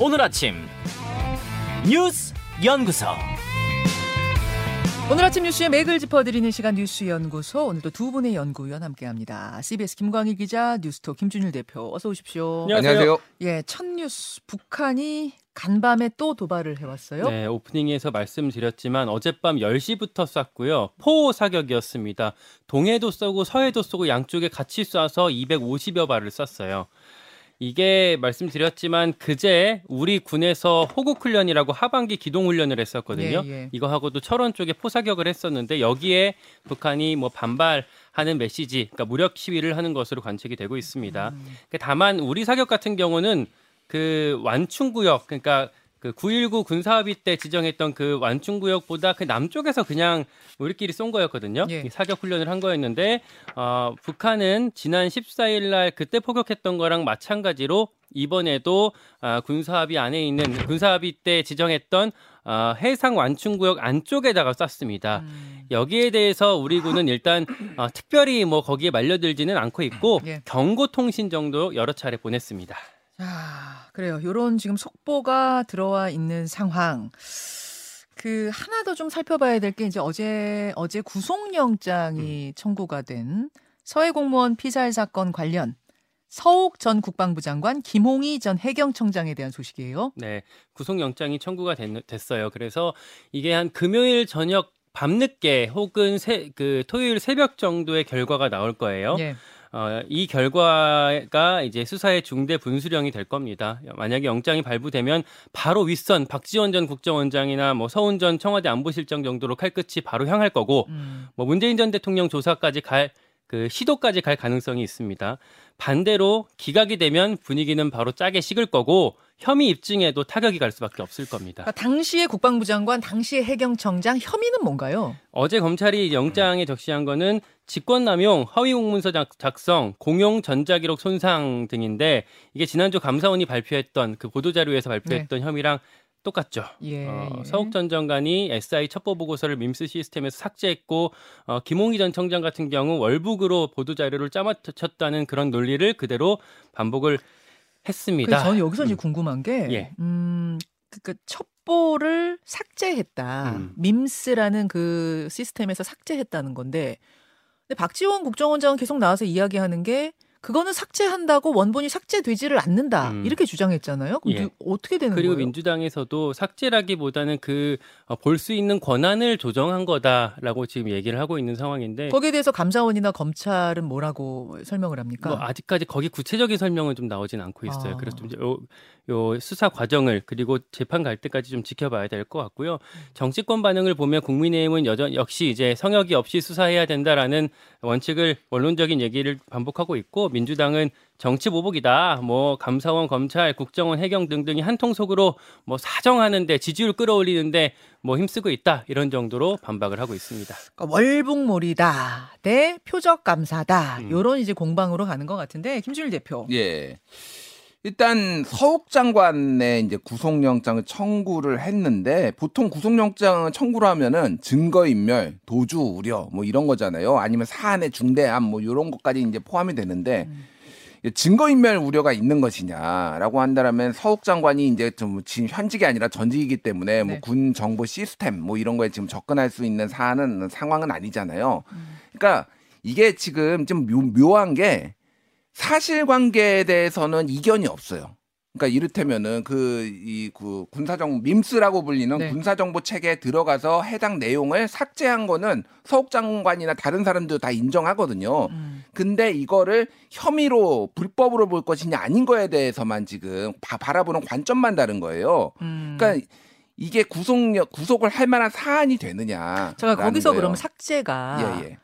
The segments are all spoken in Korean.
오늘 아침 뉴스 연구소 오늘 아침 뉴스의 맥을 짚어드리는 시간 뉴스 연구소 오늘도 두 분의 연구위원 함께합니다. CBS 김광희 기자, 뉴스톱 김준일 대표 어서 오십시오. 안녕하세요. 예, 첫 뉴스 북한이 간밤에 또 도발을 해왔어요. 네, 오프닝에서 말씀드렸지만 어젯밤 10시부터 쐈고요. 포 사격이었습니다. 동해도 쏘고 서해도 쏘고 양쪽에 같이 쏴서 250여 발을 쐈어요. 이게 말씀드렸지만 그제 우리 군에서 호국 훈련이라고 하반기 기동 훈련을 했었거든요. 예, 예. 이거 하고도 철원 쪽에 포사격을 했었는데 여기에 북한이 뭐 반발 하는 메시지, 그러니까 무력 시위를 하는 것으로 관측이 되고 있습니다. 음. 다만 우리 사격 같은 경우는 그 완충 구역, 그러니까 그 9.19 군사합의 때 지정했던 그 완충구역보다 그 남쪽에서 그냥 우리끼리 쏜 거였거든요. 예. 이 사격 훈련을 한 거였는데 어, 북한은 지난 14일 날 그때 포격했던 거랑 마찬가지로 이번에도 아, 군사합의 안에 있는 군사합의 때 지정했던 어, 해상 완충구역 안쪽에다가 쐈습니다. 음. 여기에 대해서 우리 군은 일단 어, 특별히 뭐 거기에 말려들지는 않고 있고 예. 경고 통신 정도 여러 차례 보냈습니다. 자, 그래요. 요런 지금 속보가 들어와 있는 상황. 그 하나 더 좀 살펴봐야 될 게 이제 어제 어제 구속영장이 청구가 된 서해 공무원 피살 사건 관련 서욱 전 국방부 장관, 김홍희 전 해경청장에 대한 소식이에요. 네, 구속영장이 청구가 됐, 어요 그래서 이게 한 금요일 저녁 밤늦게 혹은 새, 그 토요일 새벽 정도의 결과가 나올 거예요. 예. 어, 이 결과가 이제 수사의 중대 분수령이 될 겁니다. 만약에 영장이 발부되면 바로 윗선 박지원 전 국정원장이나 뭐 서훈 전 청와대 안보실장 정도로 칼끝이 바로 향할 거고 음. 뭐 문재인 전 대통령 조사까지 갈 그 시도까지 갈 가능성이 있습니다. 반대로 기각이 되면 분위기는 바로 짜게 식을 거고 혐의 입증에도 타격이 갈 수밖에 없을 겁니다. 그러니까 당시의 국방부 장관, 당시의 해경청장 혐의는 뭔가요? 어제 검찰이 영장에 적시한 거는 직권남용, 허위 공문서 작- 작성, 공용 전자기록 손상 등인데 이게 지난주 감사원이 발표했던 그 보도자료에서 발표했던 혐의랑 똑같죠. 예. 어, 서욱 전 장관이 SI 첩보 보고서를 민스 시스템에서 삭제했고 어, 김홍희 전 청장 같은 경우 월북으로 보도 자료를 짜맞췄다는 그런 논리를 그대로 반복을 했습니다. 그래서 저는 여기서 이제 궁금한 게, 예. 음, 그 첩보를 삭제했다. 음. 밈스라는 그 시스템에서 삭제했다는 건데, 근데 박지원 국정원장은 계속 나와서 이야기하는 게, 그거는 삭제한다고 원본이 삭제되지를 않는다. 음. 이렇게 주장했잖아요. 그럼 예. 누- 어떻게 되는 그리고 거예요? 민주당에서도 삭제라기보다는 그 볼 수 있는 권한을 조정한 거다라고 지금 얘기를 하고 있는 상황인데 거기에 대해서 감사원이나 검찰은 뭐라고 설명을 합니까? 뭐 아직까지 거기 구체적인 설명은 좀 나오진 않고 있어요. 아. 그래서 좀 요, 요 수사 과정을 그리고 재판 갈 때까지 좀 지켜봐야 될 것 같고요. 정치권 반응을 보면 국민의힘은 여전 역시 이제 성역이 없이 수사해야 된다라는 원칙을 원론적인 얘기를 반복하고 있고 민주당은 정치 보복이다. 뭐 감사원, 검찰, 국정원, 해경 등등이 한 통속으로 뭐 사정하는데 지지율 끌어올리는데 뭐 힘쓰고 있다 이런 정도로 반박을 하고 있습니다. 그러니까 월북몰이다 대 표적 감사다. 음. 요런 이제 공방으로 가는 것 같은데 김준일 대표. 예. 일단 서욱 장관의 이제 구속영장을 청구를 했는데 보통 구속영장을 청구를 하면은 증거인멸, 도주 우려 뭐 이런 거잖아요. 아니면 사안의 중대함 뭐 이런 것까지 이제 포함이 되는데 증거인멸 우려가 있는 것이냐라고 한다면 서욱 장관이 이제 좀 지금 현직이 아니라 전직이기 때문에 네. 뭐군 정보 시스템 뭐 이런 거에 지금 접근할 수 있는 사안은 상황은 아니잖아요. 그러니까 이게 지금 좀 묘, 묘한 게 사실관계에 대해서는 이견이 없어요. 그러니까 이를테면은 그이 그 군사정 밈스라고 불리는 네. 군사정보 체계에 들어가서 해당 내용을 삭제한 거는 서욱 장관이나 다른 사람들 다 인정하거든요. 음. 근데 이거를 혐의로 불법으로 볼 것이냐 아닌 거에 대해서만 지금 바, 바라보는 관점만 다른 거예요. 음. 그러니까 이게 구속력 구속을 할 만한 사안이 되느냐. 제가 거기서 거예요. 그러면 삭제가 예, 예.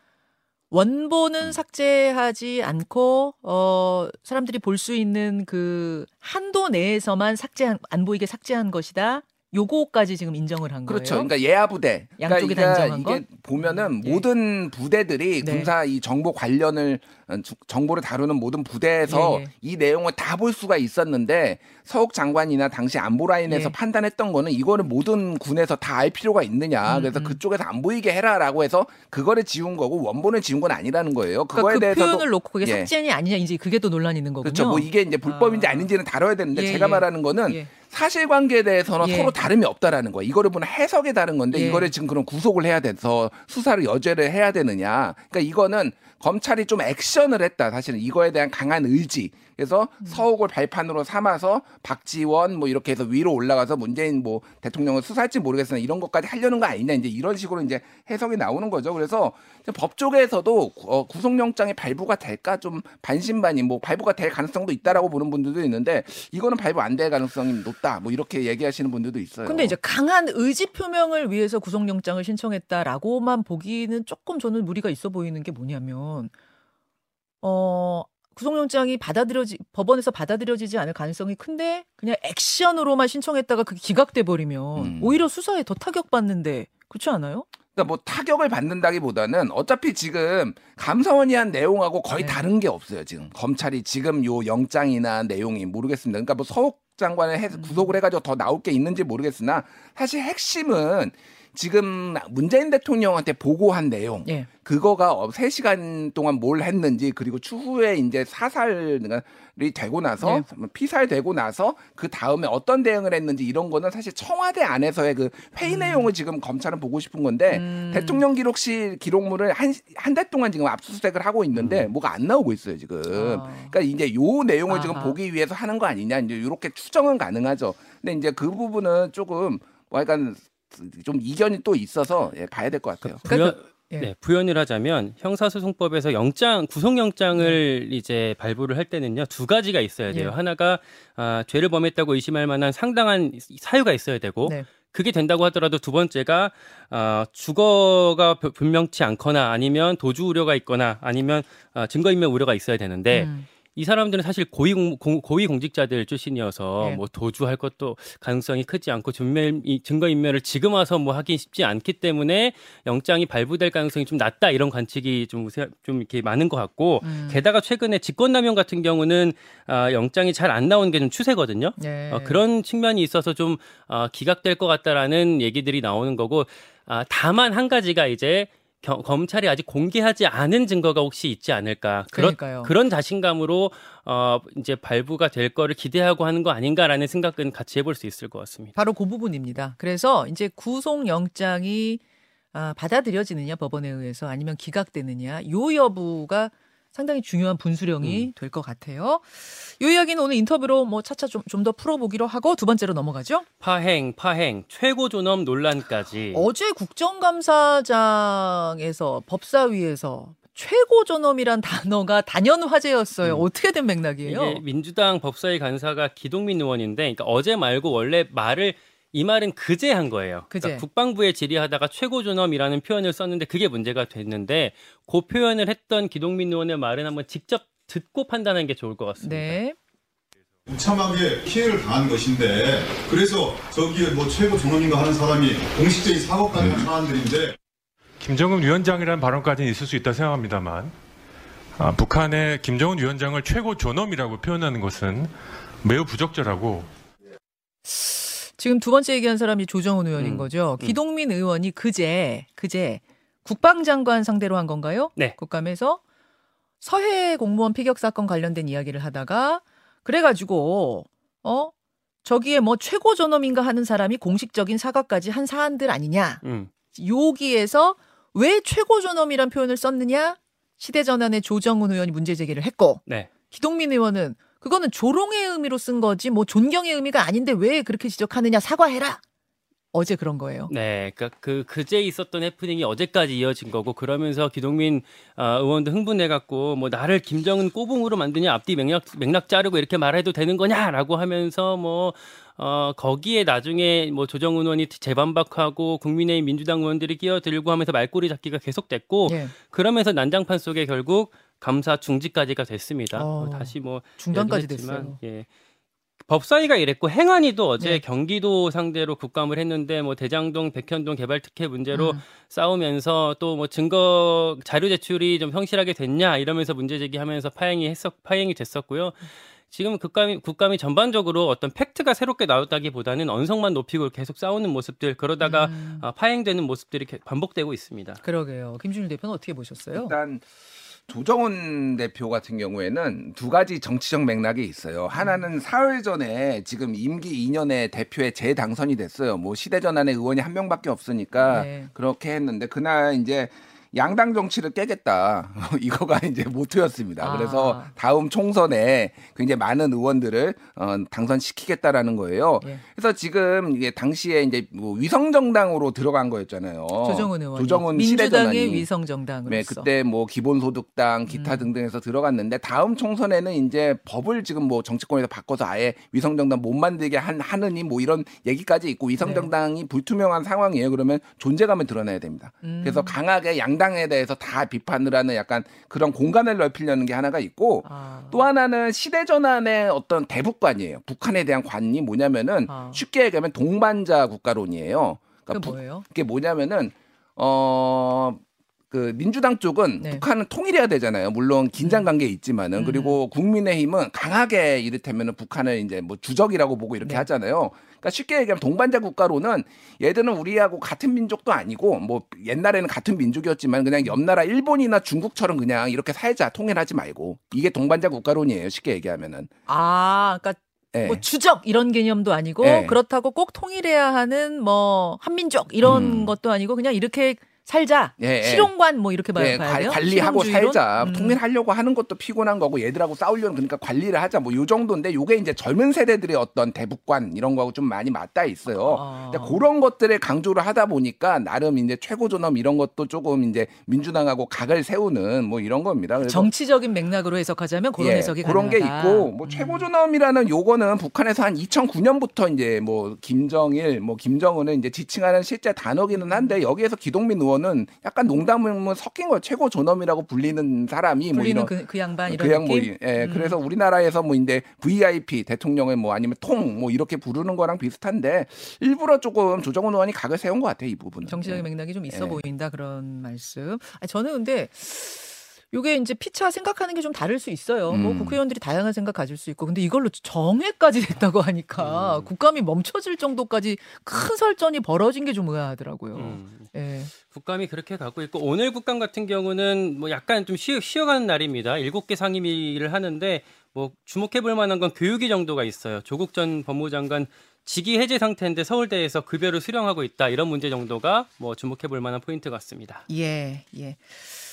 원본은 삭제하지 않고 어 사람들이 볼 수 있는 그 한도 내에서만 삭제한 안 보이게 삭제한 것이다. 요거까지 지금 인정을 한 그렇죠. 거예요. 그러니까 예하 부대. 양쪽이 다 그러니까 인정한 이게 건? 보면은 예. 모든 부대들이 네. 군사 이 정보 관련을 어, 주- 정보를 다루는 모든 부대에서 예, 예. 이 내용을 다 볼 수가 있었는데 서욱 장관이나 당시 안보 라인에서 예. 판단했던 거는 이거를 모든 군에서 다 알 필요가 있느냐. 음, 그래서 음. 그쪽에서 안 보이게 해라라고 해서 그거를 지운 거고 원본을 지운 건 아니라는 거예요. 그러니까 그거에 그 대해서도 표현을 놓고 그게 예. 삭제냐 아니냐 이제 그게 또 논란이 있는 거군요. 그렇죠. 뭐 이게 이제 불법인지 아. 아닌지는 다뤄야 되는데 예, 제가 예. 말하는 거는 예. 사실관계에 대해서는 예. 서로 다름이 없다라는 거야. 이거를 보는 해석에 다른 건데 예. 이거를 지금 그럼 구속을 해야 돼서 수사를 여죄를 해야 되느냐. 그러니까 이거는 검찰이 좀 액션을 했다. 사실은 이거에 대한 강한 의지. 그래서 음. 서욱을 발판으로 삼아서 박지원 뭐 이렇게 해서 위로 올라가서 문재인 뭐 대통령을 수사할지 모르겠으나 이런 것까지 하려는 거 아니냐 이제 이런 식으로 이제 해석이 나오는 거죠. 그래서 법 쪽에서도 어, 구속영장이 발부가 될까 좀 반신반의 뭐 발부가 될 가능성도 있다라고 보는 분들도 있는데 이거는 발부 안 될 가능성이 높다 뭐 이렇게 얘기하시는 분들도 있어요. 근데 이제 강한 의지 표명을 위해서 구속영장을 신청했다라고만 보기는 조금 저는 무리가 있어 보이는 게 뭐냐면 어 구속영장이 받아들여지 법원에서 받아들여지지 않을 가능성이 큰데 그냥 액션으로만 신청했다가 그게 기각돼 버리면 음. 오히려 수사에 더 타격받는데 그렇지 않아요? 그러니까 뭐 타격을 받는다기보다는 어차피 지금 감사원이 한 내용하고 거의 네. 다른 게 없어요. 지금 검찰이 지금 요 영장이나 내용이 모르겠습니다. 그러니까 뭐 서욱 장관을 해, 구속을 해가지고 더 나올 게 있는지 모르겠으나 사실 핵심은 지금 문재인 대통령한테 보고한 내용 예. 그거가 어, 3시간 동안 뭘 했는지 그리고 추후에 이제 사살이 되고 나서 네. 피살되고 나서 그 다음에 어떤 대응을 했는지 이런 거는 사실 청와대 안에서의 그 회의 내용을 지금 검찰은 보고 싶은 건데 음. 대통령 기록실 기록물을 한 한 달 동안 지금 압수수색을 하고 있는데 뭐가 안 나오고 있어요 지금. 아. 그러니까 이제 요 내용을 지금 아하. 보기 위해서 하는 거 아니냐 이제 이렇게 추정은 가능하죠. 근데 이제 그 부분은 조금 뭐 약간 좀 이견이 또 있어서 예, 봐야 될 것 같아요. 그러니까 부연, 예. 네, 부연을 하자면 형사소송법에서 영장 구속영장을 이제 발부를 할 때는요 두 가지가 있어야 돼요. 예. 하나가 아, 죄를 범했다고 의심할 만한 상당한 사유가 있어야 되고 네. 그게 된다고 하더라도 두 번째가 어, 주거가 부- 분명치 않거나 아니면 도주 우려가 있거나 아니면 어, 증거인멸 우려가 있어야 되는데 음. 이 사람들은 사실 고위 공, 공- 고위 공직자들 출신이어서 네. 뭐 도주할 것도 가능성이 크지 않고 증명 이 증거 인멸을 지금 와서 뭐 하긴 쉽지 않기 때문에 영장이 발부될 가능성이 좀 낮다 이런 관측이 좀, 우세- 좀 이렇게 많은 것 같고 음. 게다가 최근에 직권남용 같은 경우는 아, 영장이 잘 안 나오는 게 좀 추세거든요. 네. 어, 그런 측면이 있어서 좀 어, 기각될 것 같다라는 얘기들이 나오는 거고 아, 다만 한 가지가 이제 겨- 검찰이 아직 공개하지 않은 증거가 혹시 있지 않을까 그런. 그런 자신감으로 어, 이제 발부가 될 거를 기대하고 하는 거 아닌가라는 생각은 같이 해볼 수 있을 것 같습니다. 바로 그 부분입니다. 그래서 이제 구속영장이 아, 받아들여지느냐 법원에 의해서 아니면 기각되느냐 요 여부가 상당히 중요한 분수령이 음. 될것 같아요. 요 이야기는 오늘 인터뷰로 뭐 차차 좀 좀 더 풀어보기로 하고 두 번째로 넘어가죠. 파행, 파행, 최고 존엄 논란까지. 어제 국정감사장에서 법사위에서 최고 존엄이란 단어가 단연 화제였어요. 음. 어떻게 된 맥락이에요? 민주당 법사위 간사가 기동민 의원인데, 그러니까 어제 말고 원래 말을 이 말은 그제 한 거예요. 그제. 그러니까 국방부에 질의하다가 최고 존엄이라는 표현을 썼는데 그게 문제가 됐는데 그 표현을 했던 기동민 의원의 말은 한번 직접 듣고 판단하는 게 좋을 것 같습니다. 네. 무참하게 피해를 당한 것인데 그래서 저기에 뭐 최고 존엄인가 하는 사람이 공식적인 사고까지 한 사람들인데 김정은 위원장이라는 발언까지는 있을 수 있다 생각합니다만 아, 북한의 김정은 위원장을 최고 존엄이라고 표현하는 것은 매우 부적절하고 지금 두 번째 얘기한 사람이 조정훈 의원인 음, 거죠. 음. 기동민 의원이 그제 그제 국방장관 상대로 한 건가요? 네. 국감에서 서해 공무원 피격 사건 관련된 이야기를 하다가 그래가지고 어 저기에 뭐 최고 존엄인가 하는 사람이 공식적인 사과까지 한 사안들 아니냐 음. 여기에서 왜 최고 존엄이란 표현을 썼느냐 시대전환의 조정훈 의원이 문제 제기를 했고 네. 기동민 의원은 그거는 조롱의 의미로 쓴 거지 뭐 존경의 의미가 아닌데 왜 그렇게 지적하느냐 사과해라 어제 그런 거예요. 네, 그러니까 그 그제 있었던 해프닝이 어제까지 이어진 거고 그러면서 기동민 아, 의원도 흥분해갖고 뭐 나를 김정은 꼬붕으로 만드냐 앞뒤 맥락 맥락 자르고 이렇게 말해도 되는 거냐라고 하면서 뭐 어, 거기에 나중에 뭐 조정훈 의원이 재반박하고 국민의힘 민주당 의원들이 끼어들고 하면서 말꼬리 잡기가 계속됐고 예. 그러면서 난장판 속에 결국 감사 중지까지가 됐습니다. 어, 다시 뭐 중단까지 됐어요. 예. 법사위가 이랬고 행안위도 어제 네. 경기도 상대로 국감을 했는데 뭐 대장동 백현동 개발 특혜 문제로 음. 싸우면서 또 뭐 증거 자료 제출이 좀 성실하게 됐냐 이러면서 문제 제기하면서 파행이 했었 파행이 됐었고요. 지금 국감이 국감이 전반적으로 어떤 팩트가 새롭게 나왔다기보다는 언성만 높이고 계속 싸우는 모습들 그러다가 음. 아, 파행되는 모습들이 계- 반복되고 있습니다. 그러게요. 김준일 대표는 어떻게 보셨어요? 일단 조정훈 대표 같은 경우에는 두 가지 정치적 맥락이 있어요. 하나는 사흘 전에 지금 임기 2년에 대표에 재당선이 됐어요. 뭐 시대전환의 의원이 한 명밖에 없으니까 네. 그렇게 했는데 그날 이제 양당 정치를 깨겠다. 이거가 이제 모토였습니다. 아. 그래서 다음 총선에 굉장히 많은 의원들을 어, 당선시키겠다라는 거예요. 예. 그래서 지금 이게 당시에 이제 뭐 위성 정당으로 들어간 거였잖아요. 조정훈 의원이 조정훈 민주당의. 위성 정당으로서 네, 그때 뭐 기본소득당 기타 음. 등등해서 들어갔는데 다음 총선에는 이제 법을 지금 뭐 정치권에서 바꿔서 아예 위성 정당 못 만들게 한, 하느니 뭐 이런 얘기까지 있고 네. 위성 정당이 불투명한 상황이에요. 그러면 존재감을 드러내야 됩니다. 음. 그래서 강하게 양당 에 대해서 다 비판을 하는 약간 그런 공간을 넓히려는 게 하나가 있고 아. 또 하나는 시대 전환의 어떤 대북관이에요. 북한에 대한 관이 뭐냐면은 아. 쉽게 얘기하면 동반자 국가론이에요. 그 그러니까 북- 뭐예요? 그게 뭐냐면은 어. 그 민주당 쪽은 네. 음. 북한은 통일해야 되잖아요. 물론 긴장 관계 있지만은 그리고 국민의힘은 강하게 이를테면은 북한을 이제 뭐 주적이라고 보고 이렇게 네. 하잖아요. 그러니까 쉽게 얘기하면 동반자 국가로는 얘들은 우리하고 같은 민족도 아니고 뭐 옛날에는 같은 민족이었지만 그냥 옆 나라 일본이나 중국처럼 그냥 이렇게 살자 통일하지 말고 이게 동반자 국가론이에요. 쉽게 얘기하면은. 아, 그러니까 예. 뭐 주적 이런 개념도 아니고 네. 그렇다고 꼭 통일해야 하는 뭐 한민족 이런 음. 것도 아니고 그냥 이렇게 살자 예, 예. 실용관 뭐 이렇게 봐야 예, 봐야 관- 돼요. 관리하고 실용주의론? 살자. 음. 통일하려고 하는 것도 피곤한 거고 얘들하고 싸우려는 그러니까 관리를 하자. 뭐 요 정도인데 요게 이제 젊은 세대들의 어떤 대북관 이런 거하고 좀 많이 맞닿아 있어요. 아. 근데 그런 것들을 강조를 하다 보니까 나름 이제 최고 존엄 이런 것도 조금 이제 민주당하고 각을 세우는 뭐 이런 겁니다. 정치적인 맥락으로 해석하자면 그런 예, 해석이 그런 게 가능하다. 있고 뭐 음. 최고 존엄이라는 요거는 북한에서 한 2009년부터 이제 뭐 김정일 뭐 김정은을 이제 지칭하는 실제 단어기는 한데 여기에서 기동민 의원 은 약간 농담을 섞인 거 최고 존엄이라고 불리는 사람이 뭐 불리는 이런 그, 그 양반 이런 그냥 뭐. 예, 음. 그래서 우리나라에서 뭐 이제 VIP 대통령을 뭐 아니면 통 뭐 이렇게 부르는 거랑 비슷한데 일부러 조금 조정훈 의원이 각을 세운 것 같아요 이 부분은. 정치적인 예. 맥락이 좀 있어 예. 보인다 그런 말씀. 아니, 저는 근데 요게 이제 피차 생각하는 게 좀 다를 수 있어요. 뭐 음. 국회의원들이 다양한 생각 가질 수 있고 근데 이걸로 정회까지 됐다고 하니까 음. 국감이 멈춰질 정도까지 큰 설전이 벌어진 게 좀 의아하더라고요. 음. 예. 국감이 그렇게 가고 있고 오늘 국감 같은 경우는 뭐 약간 좀 쉬어, 쉬어가는 날입니다. 일곱 개 상임위를 하는데 뭐 주목해 볼 만한 건 교육위 정도가 있어요. 조국 전 법무장관 직위 해제 상태인데 서울대에서 급여를 수령하고 있다 이런 문제 정도가 뭐 주목해 볼 만한 포인트 같습니다. 예, 예.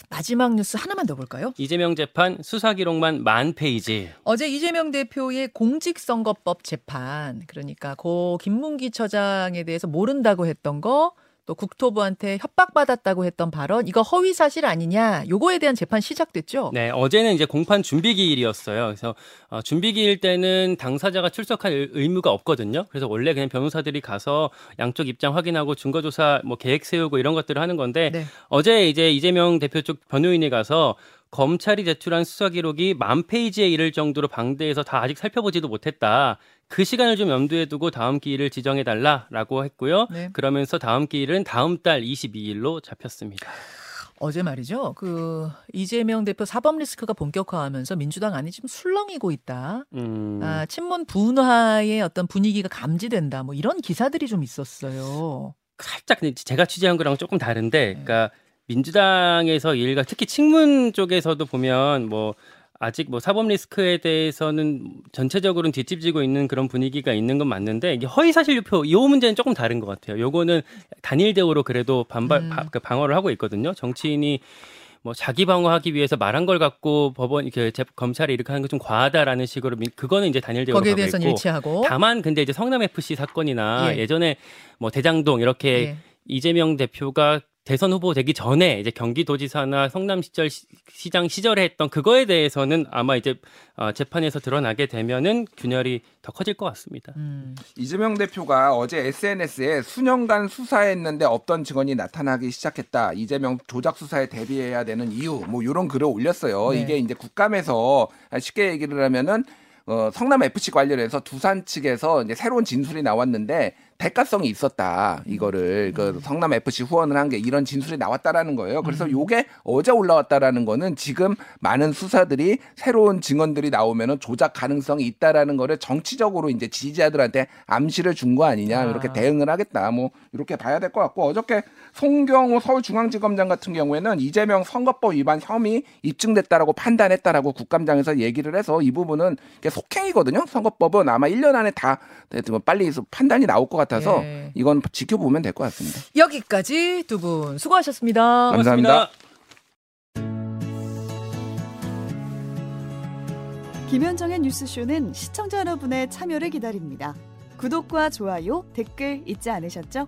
마지막 뉴스 하나만 더 볼까요? 이재명 재판 수사 기록만 만 페이지. 어제 이재명 대표의 공직선거법 재판, 그러니까 고 김문기 처장에 대해서 모른다고 했던 거, 또 국토부한테 협박받았다고 했던 발언, 이거 허위 사실 아니냐, 요거에 대한 재판 시작됐죠? 네, 어제는 이제 공판 준비 기일이었어요. 그래서 어, 준비 기일 때는 당사자가 출석할 의- 의무가 없거든요. 그래서 원래 그냥 변호사들이 가서 양쪽 입장 확인하고 증거 조사 뭐 계획 세우고 이런 것들을 하는 건데 네. 어제 이제 이재명 대표 쪽 변호인이 가서 검찰이 제출한 수사 기록이 만 페이지에 이를 정도로 방대해서 다 아직 살펴보지도 못했다. 그 시간을 좀 염두에 두고 다음 기일을 지정해 달라라고 했고요. 네. 그러면서 다음 기일은 다음 달 22일로 잡혔습니다. 어제 말이죠. 그 이재명 대표 사법 리스크가 본격화하면서 민주당 안이 지금 술렁이고 있다. 음. 아, 친문 분화의 어떤 분위기가 감지된다. 뭐 이런 기사들이 좀 있었어요. 살짝 근데 제가 취재한 거랑 조금 네. 다른데, 그러니까 민주당에서 이 일과 특히 친문 쪽에서도 보면 뭐 아직 뭐 사법 리스크에 대해서는 전체적으로는 뒷집지고 있는 그런 분위기가 있는 건 맞는데 이게 허위 사실 유포 이 문제는 조금 다른 것 같아요. 요거는 단일 대우로 그래도 반발 음. 바- 그 방어를 하고 있거든요. 정치인이 뭐 자기 방어하기 위해서 말한 걸 갖고 법원 이렇게 제- 검찰이 이렇게 하는 건 좀 과하다라는 식으로 민- 그거는 이제 단일 대우로 거기에 있고 일치하고. 다만 근데 이제 성남 FC 사건이나 예. 예. 전에뭐 대장동 이렇게 예. 이재명 대표가 대선 후보 되기 전에 이제 경기도지사나 성남 시절 시- 시장 시절에 했던 그거에 대해서는 아마 이제 어, 재판에서 드러나게 되면은 균열이 더 커질 것 같습니다. 음. 이재명 대표가 어제 SNS에 수년간 수사했는데 없던 증언이 나타나기 시작했다. 이재명 조작 수사에 대비해야 되는 이유 뭐 이런 글을 올렸어요. 네. 이게 이제 국감에서 쉽게 얘기를 하면은 어, 성남 FC 관련해서 두산 측에서 이제 새로운 진술이 나왔는데 대가성이 있었다. 이거를 그 성남 FC 후원을 한 게 이런 진술이 나왔다라는 거예요. 그래서 요게 어제 올라왔다라는 거는 지금 많은 수사들이 새로운 증언들이 나오면은 조작 가능성이 있다라는 거를 정치적으로 이제 지지자들한테 암시를 준 거 아니냐. 아. 이렇게 대응을 하겠다. 뭐 이렇게 봐야 될 것 같고 어저께 송경호 서울중앙지검장 같은 경우에는 이재명 선거법 위반 혐의 입증됐다라고 판단했다라고 국감장에서 얘기를 해서 이 부분은 속행이거든요. 선거법은 아마 1년 안에 다뭐 빨리 판단이 나올 것 같아 서 예. 이건 지켜보면 될 것 같습니다. 여기까지 두 분 수고하셨습니다. 감사합니다. 김현정의 뉴스쇼는 시청자 여러분의 참여를 기다립니다. 구독과 좋아요, 댓글 잊지 않으셨죠?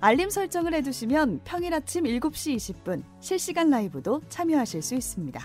알림 설정을 해두시면 평일 아침 7시 20분 실시간 라이브도 참여하실 수 있습니다.